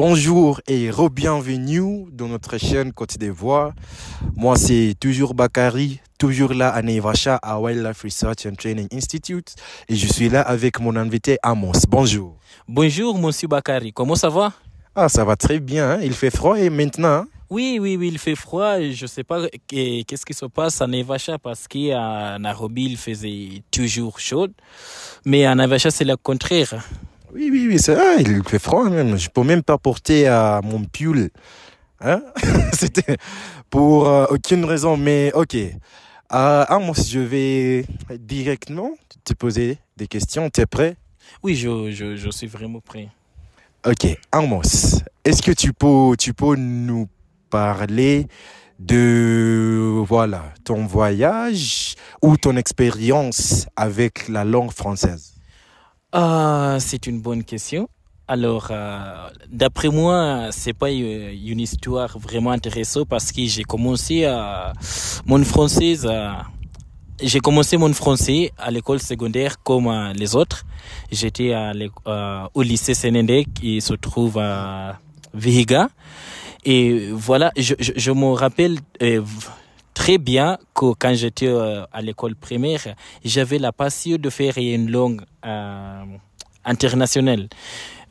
Bonjour et re-bienvenue dans notre chaîne Côte d'Ivoire. Moi, c'est toujours Bakari, toujours là à Nevacha à Wildlife Research and Training Institute. Et je suis là avec mon invité Amos. Bonjour. Bonjour, monsieur Bakari. Comment ça va? Ah, ça va très bien. hein. Il fait froid et maintenant. hein? Oui, oui, oui, il fait froid. Je sais pas qu'est-ce qui se passe à Nevacha parce qu'à Nairobi, il faisait toujours chaud. Mais à Nevacha, c'est le contraire. Oui, oui, oui, c'est vrai. Il fait froid même. Je peux même pas porter euh, mon pull. Hein? C'était pour euh, aucune raison, mais ok. Euh, Amos, je vais directement te poser des questions. T'es prêt? Oui, je, je, je suis vraiment prêt. Ok, Amos, est-ce que tu peux, tu peux nous parler de voilà ton voyage ou ton expérience avec la langue française? Ah, c'est une bonne question. Alors, euh, d'après moi, c'est pas euh, une histoire vraiment intéressante parce que j'ai commencé à mon français, à- j'ai commencé mon français à l'école secondaire comme euh, les autres. J'étais euh, au lycée Sénéndé qui se trouve à Vihiga. Et voilà, je, je, je me rappelle euh, très bien que quand j'étais euh, à l'école primaire, j'avais la passion de faire une langue euh, internationale.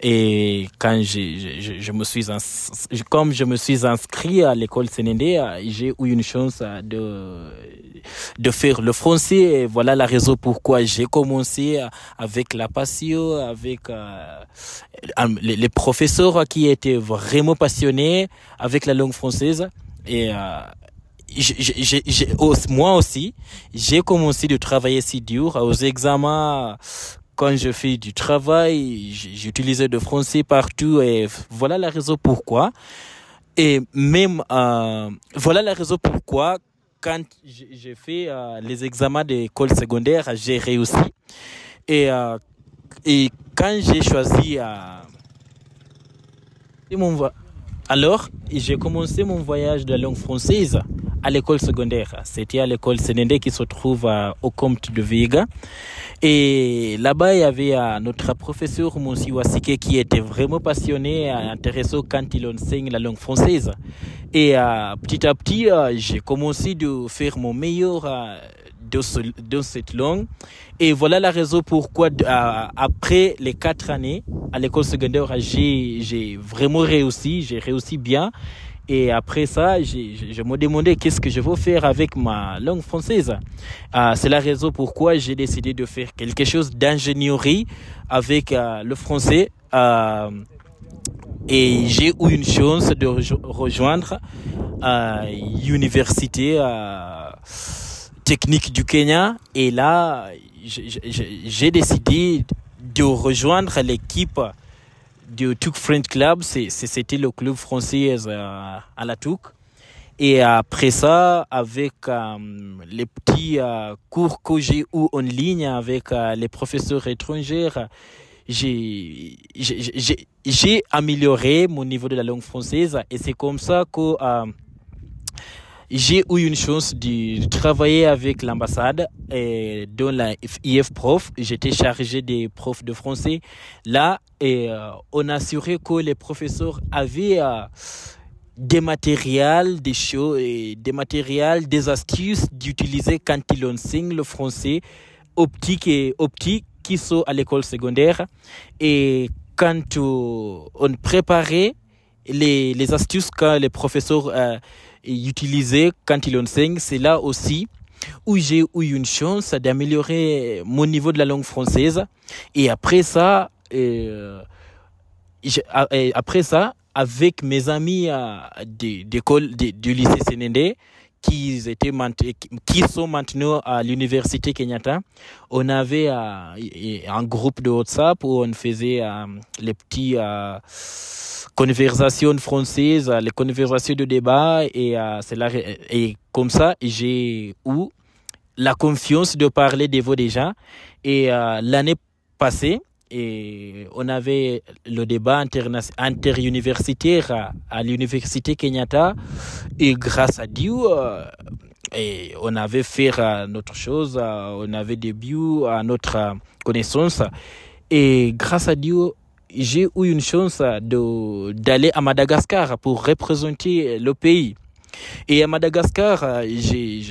Et quand je, je, me suis ins- comme je me suis inscrit à l'école Sénéndé, euh, j'ai eu une chance de de faire le français. Et voilà la raison pourquoi j'ai commencé avec la passion, avec euh, les, professeurs qui étaient vraiment passionnés avec la langue française. Et j'ai- j'ai- aussi- moi aussi, j'ai commencé de travailler si dur aux examens. Quand je fais du travail, j'utilisais le français partout et voilà la raison pourquoi. Et même, euh, voilà la raison pourquoi quand j'ai fait euh, les examens d'école secondaire, j'ai réussi. Et, euh, et quand j'ai choisi alors, j'ai commencé mon voyage de la langue française à l'école secondaire. C'était à l'école Sénéndé qui se trouve au Comte de Viga. Et là-bas, il y avait euh, notre professeur Monsi Wasike qui était vraiment passionné, euh, intéressé quand il enseigne la langue française. Et euh, petit à petit, j'ai commencé de faire mon meilleur de, ce- de cette langue. Et voilà la raison pourquoi, euh, après les quatre années à l'école secondaire, j'ai vraiment réussi, j'ai réussi bien. Et après ça, je, me demandais qu'est-ce que je veux faire avec ma langue française. Euh, C'est la raison pourquoi j'ai décidé de faire quelque chose d'ingénierie avec euh, le français. Euh, et j'ai eu une chance de rejo- rejoindre l'université technique du Kenya. Et là, j'ai décidé de rejoindre l'équipe du Touk French Club. C'était le club français euh, à la Touk. Et après ça, avec euh, les petits euh, cours que j'ai eu en ligne avec les professeurs étrangers, j'ai amélioré mon niveau de la langue française et c'est comme ça que j'ai eu une chance de, travailler avec l'ambassade et dans la IF Prof. J'étais chargé des profs de français. Là, euh, on assurait que les professeurs avaient euh, des matériels, des choses, des matériels, des astuces d'utiliser quand ils enseignent le français optique et optique qui sont à l'école secondaire. Et quand euh, on préparait les, les astuces que les professeurs euh, utilisaient quand ils enseignent, c'est là aussi où j'ai eu une chance d'améliorer mon niveau de la langue française. Et après ça, euh, et après ça, avec mes amis euh, d'école du lycée Sénéndé, qui, étaient, qui sont maintenant à l'université Kenyatta, on avait euh, un groupe de WhatsApp où on faisait euh, les petits euh, conversations françaises, les conversations de débat et, c'est la- et comme ça j'ai eu la confiance de parler devant des gens et l'année passée et on avait le débat interuniversitaire à, à l'université Kenyatta et grâce à Dieu euh, et on avait fait euh, notre chose, euh, on avait début à notre euh, connaissance et grâce à Dieu j'ai eu une chance de d'aller à Madagascar pour représenter le pays. Et à Madagascar, j'ai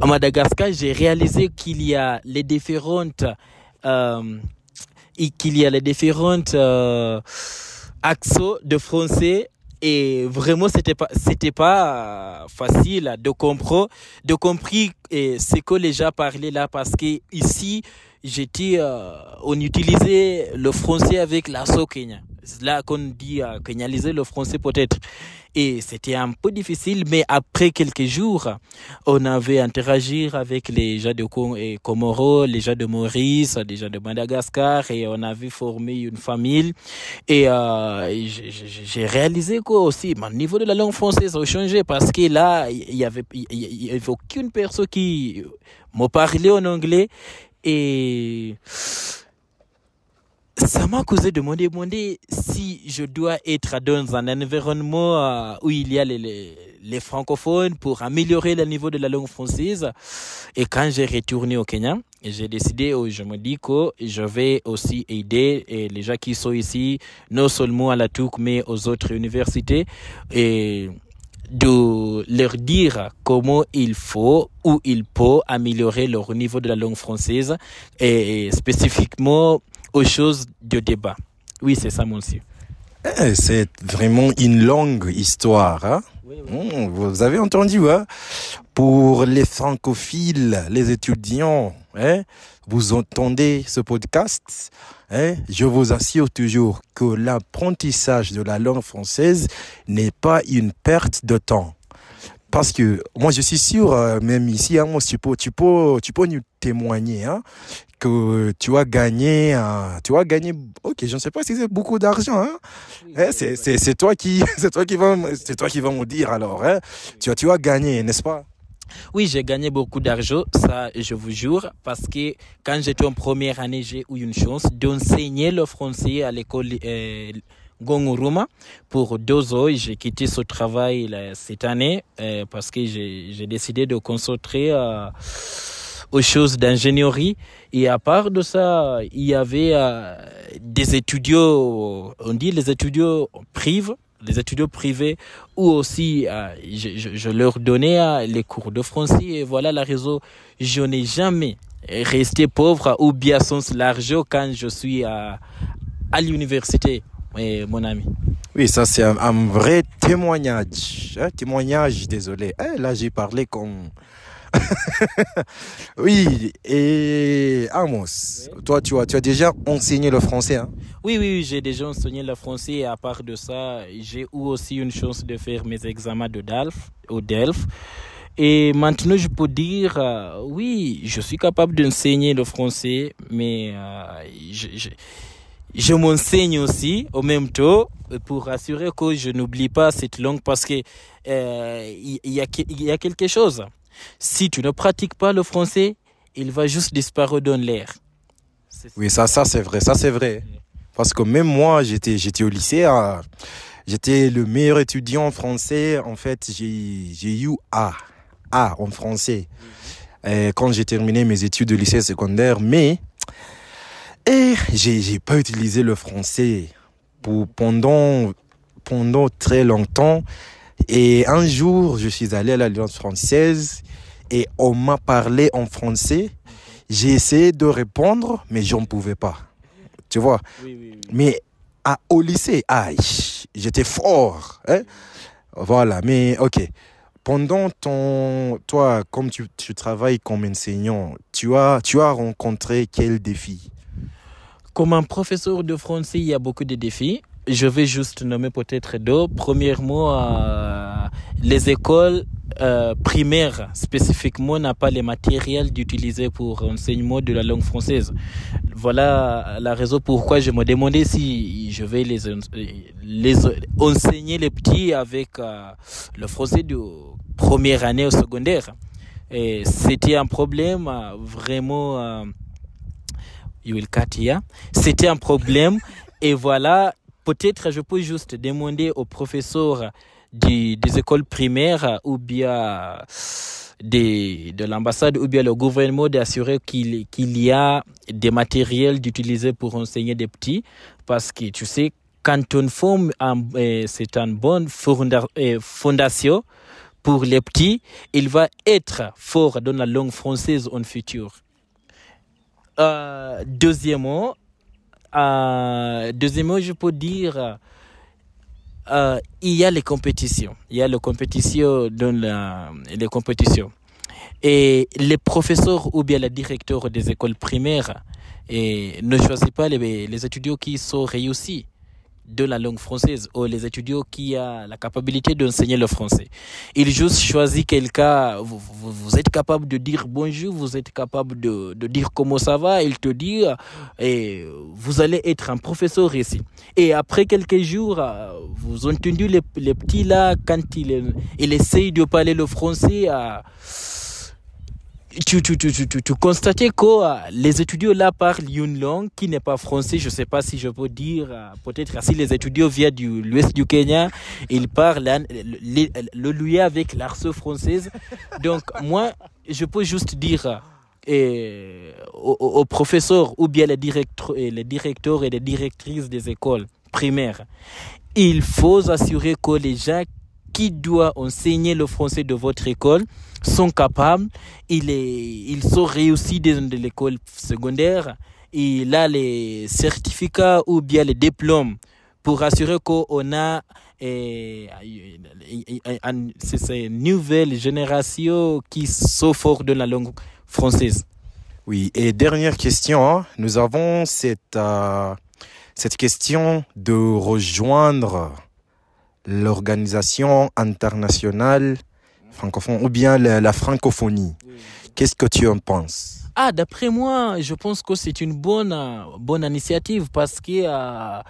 à Madagascar, j'ai réalisé qu'il y a les différentes euh, et qu'il y a les différentes euh, accents de français et vraiment c'était pas c'était pas euh, facile de comprendre de compris eh, ce que les gens parlaient là parce que ici j'étais euh, on utilisait le français avec l'accent Kenya c'est là qu'on dit euh, kenyaliser le français peut-être. Et c'était un peu difficile mais après quelques jours on avait interagi avec les gens de Comoro, les gens de Maurice, les gens de Madagascar et on avait formé une famille. Et euh, j'ai- réalisé quoi aussi mon niveau de la langue française a changé parce que là il y avait il y avait aucune personne qui me parlait en anglais. Et ça m'a causé de me demander si je dois être dans un environnement euh, où il y a les, francophones pour améliorer le niveau de la langue française. Et quand j'ai retourné au Kenya, j'ai décidé, oh, je me dis que je vais aussi aider les gens qui sont ici, non seulement à la TOUC, mais aux autres universités. Et de leur dire comment il faut ou il peut améliorer leur niveau de la langue française et spécifiquement aux choses de débat. Oui, c'est ça, monsieur. Eh, C'est vraiment une longue histoire. Hein? Hmm, vous avez entendu, hein? Pour les francophiles, les étudiants, hein? Vous entendez ce podcast? Hein? Je vous assure toujours que l'apprentissage de la langue française n'est pas une perte de temps. Parce que moi, je suis sûr, euh, même ici, hein, tu peux, tu peux, tu peux nous témoigner, hein, que tu as gagné, euh, tu as gagné, ok, je ne sais pas si c'est beaucoup d'argent, hein. Eh, c'est, c'est, c'est toi qui, c'est toi qui va, me- c'est toi qui va me dire alors, hein. Tu as, tu as gagné, n'est-ce pas? Oui, j'ai gagné beaucoup d'argent, ça je vous jure, parce que quand j'étais en première année, j'ai eu une chance d'enseigner le français à l'école euh, Pour deux ans. J'ai quitté ce travail cette année euh, parce que j'ai décidé de concentrer euh, aux choses d'ingénierie. Et à part de ça, il y avait euh, des étudiants, on dit les étudiants privés, les étudiants privés, ou aussi je, leur donnais les cours de français. Et voilà la raison, je n'ai jamais resté pauvre ou bien sans l'argent quand je suis à, à l'université, eh, mon ami. Oui, ça c'est un, un vrai témoignage. Hein, témoignage, désolé. Eh, là, j'ai parlé comme... oui, et Amos, toi, tu as, tu as déjà enseigné le français, hein? Oui, oui, oui, j'ai déjà enseigné le français et à part de ça, j'ai eu aussi une chance de faire mes examens de DALF, au DELF. Et maintenant, je peux dire, euh, oui, je suis capable d'enseigner le français, mais euh, je, je, je m'enseigne aussi au même temps pour assurer que je n'oublie pas cette langue parce que euh, il il y, a, que- il y a quelque chose. Si tu ne pratiques pas le français, il va juste disparaître dans l'air. Oui, ça, ça c'est vrai, ça c'est vrai. Parce que même moi, j'étais, j'étais au lycée, euh, j'étais le meilleur étudiant français. En fait, j'ai, eu A, A en français. euh, quand j'ai terminé mes études de lycée secondaire, mais et j'ai, pas utilisé le français pour pendant pendant très longtemps. Et un jour, je suis allé à l'Alliance française et on m'a parlé en français. J'ai essayé de répondre, mais j'en pouvais pas. Tu vois? Oui, oui, oui. Mais à, au lycée, aïe, j'étais fort. Hein? Voilà, mais ok. Pendant ton, toi, comme tu, tu travailles comme enseignant, tu as, tu as rencontré quel défi? Comme un professeur de français, il y a beaucoup de défis. Je vais juste nommer peut-être deux. Premièrement, euh, les écoles euh, primaires spécifiquement n'ont pas les matériels d'utiliser pour enseignement de la langue française. Voilà la raison pourquoi je me demandais si je vais les, les enseigner les petits avec euh, le français de première année au secondaire. Et c'était un problème euh, vraiment. You will cut. C'était un problème. Et voilà, peut-être je peux juste demander aux professeurs des écoles primaires ou bien de l'ambassade ou bien le gouvernement d'assurer qu'il qu'il y a des matériels d'utiliser pour enseigner des petits parce que tu sais quand on forme euh, c'est une bonne euh, fondation pour les petits il va être fort dans la langue française en futur euh, deuxièmement euh, deuxièmement je peux dire euh, il y a les compétitions. Il y a les compétitions dans la, les compétitions. Et les professeurs ou bien les directeurs des écoles primaires et ne choisissent pas les, les étudiants qui sont réussis de la langue française ou les étudiants qui ont la capacité d'enseigner le français. Il juste choisit quelqu'un, vous, vous, êtes capable de dire bonjour, vous êtes capable de, de dire comment ça va, il te dit, et vous allez être un professeur ici. Et après quelques jours, vous entendez les, les petits là, quand il, il essaye de parler le français, tu, tu, tu, tu, tu constatais que euh, les étudiants là parlent une langue qui n'est pas français. Je ne sais pas si je peux dire, euh, peut-être si les étudiants viennent de l'ouest du Kenya, ils parlent le, le, le avec l'arce française. Donc moi, je peux juste dire et, euh, aux, aux, professeurs ou bien les directeurs, les directeurs et les directrices des écoles primaires, il faut assurer que les gens qui doivent enseigner le français de votre école sont capables, ils, ils sont réussis dans l'école secondaire, il a les certificats ou bien les diplômes pour assurer qu'on a eh, une nouvelle génération qui sont fort de la langue française. Oui, et dernière question, hein. nous avons cette, euh, cette question de rejoindre l'organisation internationale francophone ou bien la, la francophonie. Qu'est-ce que tu en penses? Ah, d'après moi, je pense que c'est une bonne, bonne initiative parce que euh,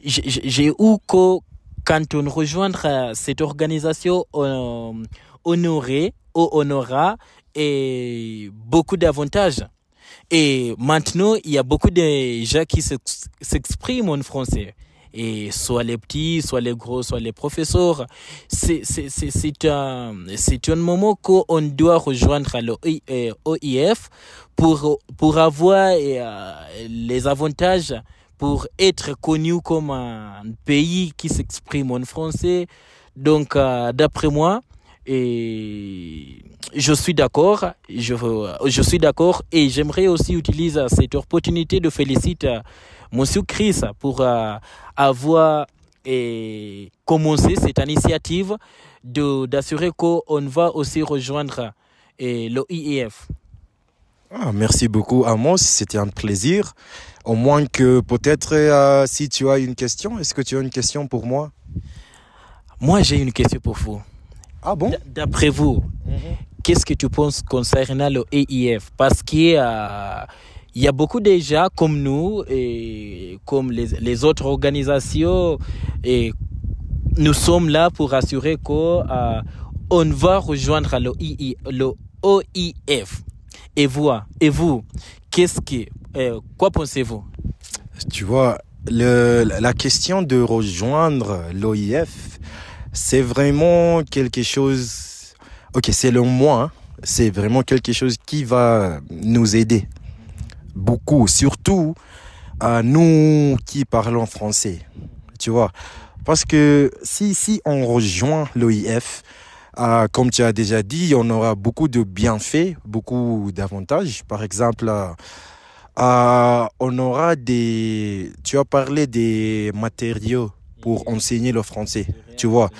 j'ai eu que quand on rejoindra cette organisation, on, honoré ou honora et beaucoup d'avantages. Et maintenant, il y a beaucoup de gens qui s'expriment en français et soit les petits, soit les gros, soit les professeurs. C'est un un moment qu'on doit rejoindre le OIF pour pour avoir euh, les avantages pour être connu comme un pays qui s'exprime en français. Donc euh, d'après moi je suis d'accord, je, je suis d'accord et j'aimerais aussi utiliser cette opportunité de féliciter Monsieur Chris pour euh, avoir et, commencé cette initiative de d'assurer qu'on va aussi rejoindre et, le IEF. Ah, merci beaucoup Amos, c'était un plaisir. Au moins que peut-être euh, si tu as une question, est-ce que tu as une question pour moi? Moi j'ai une question pour vous. Ah bon? D'après vous, mm -hmm. Qu'est-ce que tu penses concernant le IEF Parce que euh, y a beaucoup de gens comme nous et comme les, autres organisations et nous sommes là pour assurer qu'on euh, va rejoindre le, OIF. Et vous, et vous, qu'est-ce que, euh, quoi pensez-vous? Tu vois, la question de rejoindre l'OIF, c'est vraiment quelque chose. Ok, c'est le moi. C'est vraiment quelque chose qui va nous aider beaucoup, surtout à nous qui parlons français. Tu vois, parce que si si on rejoint l'OIF, euh, comme tu as déjà dit, on aura beaucoup de bienfaits, beaucoup d'avantages. Par exemple, euh, on aura des. Tu as parlé des matériaux pour enseigner le français. Tu vois.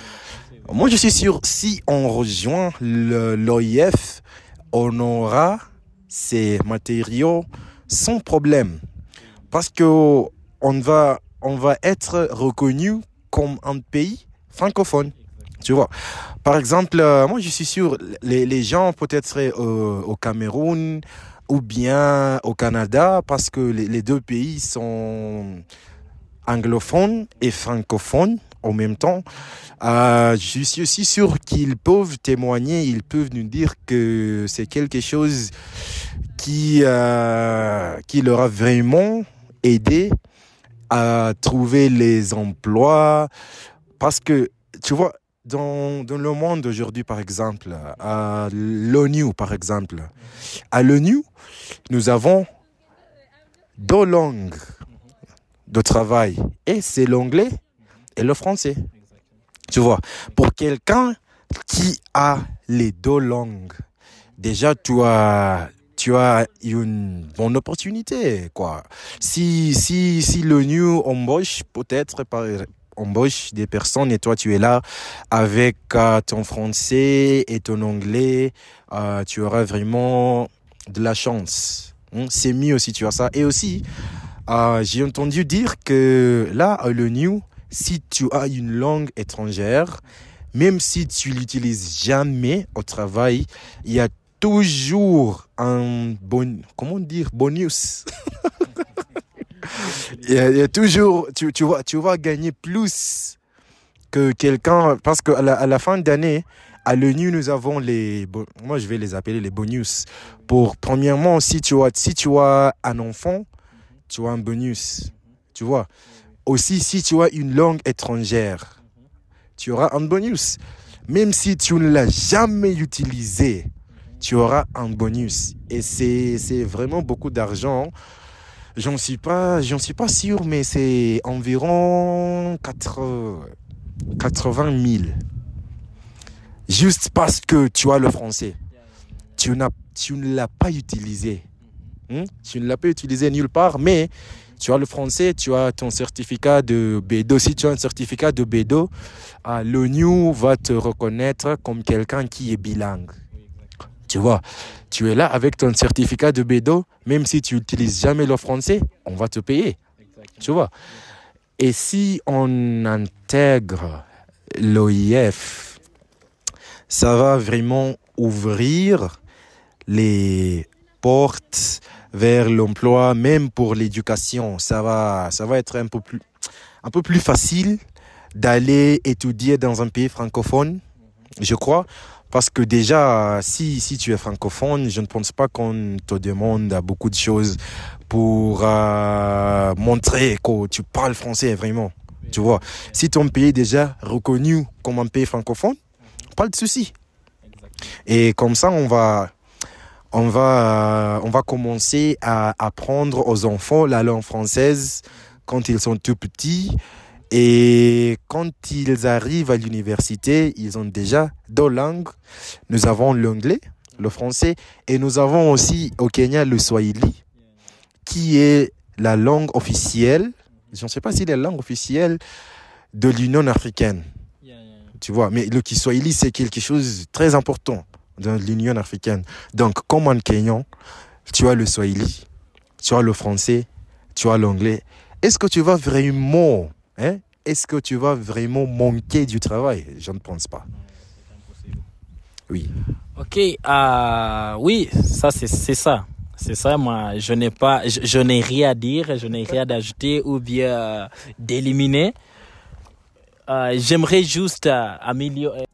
Moi, je suis sûr, si on rejoint l'OIF, on aura ces matériaux sans problème. Parce que on va, on va être reconnu comme un pays francophone. Tu vois. Par exemple, euh, moi je suis sûr, les, les gens peut-être euh, au Cameroun ou bien au Canada parce que les, les deux pays sont anglophones et francophones en même temps. Euh, je suis aussi sûr qu'ils peuvent témoigner, ils peuvent nous dire que c'est quelque chose qui, euh, qui leur a vraiment aidé à trouver les emplois. Parce que, tu vois, dans, dans le monde aujourd'hui, par exemple, à l'ONU, par exemple, à l'ONU, nous avons deux langues de travail. Et c'est l'anglais et le français. Tu vois, pour quelqu'un qui a les deux langues, déjà tu as tu as une bonne opportunité quoi. Si si si l'ONU embauche peut-être par embauche des personnes et toi tu es là avec euh, ton français et ton anglais, euh, tu auras vraiment de la chance. Hein. C'est mieux si tu as ça. Et aussi, euh, j'ai entendu dire que là, à l'ONU, si tu as une langue étrangère, même si tu l'utilises jamais au travail, il y a toujours un bon, comment dire, bonus. il, y a, toujours, tu, tu, vas, tu vas gagner plus que quelqu'un, parce qu'à la, à la fin d'année, à l'ONU, nous avons les, moi je vais les appeler les bonus. Pour, premièrement, si tu as, si tu as un enfant, tu as un bonus. Tu vois? Aussi, si tu as une langue étrangère, tu auras un bonus. Même si tu ne l'as jamais utilisé, tu auras un bonus. Et c'est, vraiment beaucoup d'argent. J'en suis pas, j'en suis pas sûr, mais c'est environ 80 000. Juste parce que tu as le français. Tu, tu ne l'as pas utilisé. Hmm? Tu ne l'as pas utilisé nulle part, mais tu as le français, tu as ton certificat de B2. Si tu as un certificat de B2, ah, l'ONU va te reconnaître comme quelqu'un qui est bilingue. Tu vois, tu es là avec ton certificat de B2, même si tu n'utilises jamais le français, on va te payer. Tu vois. Et si on intègre l'OIF, ça va vraiment ouvrir les portes vers l'emploi, même pour l'éducation. Ça va, ça va être un peu plus, un peu plus facile d'aller étudier dans un pays francophone, je crois. Parce que déjà, si, si tu es francophone, je ne pense pas qu'on te demande beaucoup de choses pour euh, montrer que tu parles français vraiment. Tu vois, si ton pays est déjà reconnu comme un pays francophone, pas de souci. Et comme ça, on va, on va, on va commencer à apprendre aux enfants la langue française quand ils sont tout petits. Et quand ils arrivent à l'université, ils ont déjà deux langues. Nous avons l'anglais, le français, et nous avons aussi au Kenya le swahili, qui est la langue officielle. Je ne sais pas si c'est la langue officielle de l'Union africaine. Tu vois, mais le Kiswahili, c'est quelque chose de très important dans l'Union africaine. Donc, comme en Kenyan, tu as le Swahili, tu as le français, tu as l'anglais. Est-ce que tu vas vraiment, hein, est-ce que tu vas vraiment manquer du travail? Je ne pense pas. Oui. Ok, euh, oui, ça c'est ça. C'est ça, moi, je n'ai pas, je, n'ai rien à dire, je n'ai rien à ajouter ou bien d'éliminer. Euh, J'aimerais juste améliorer.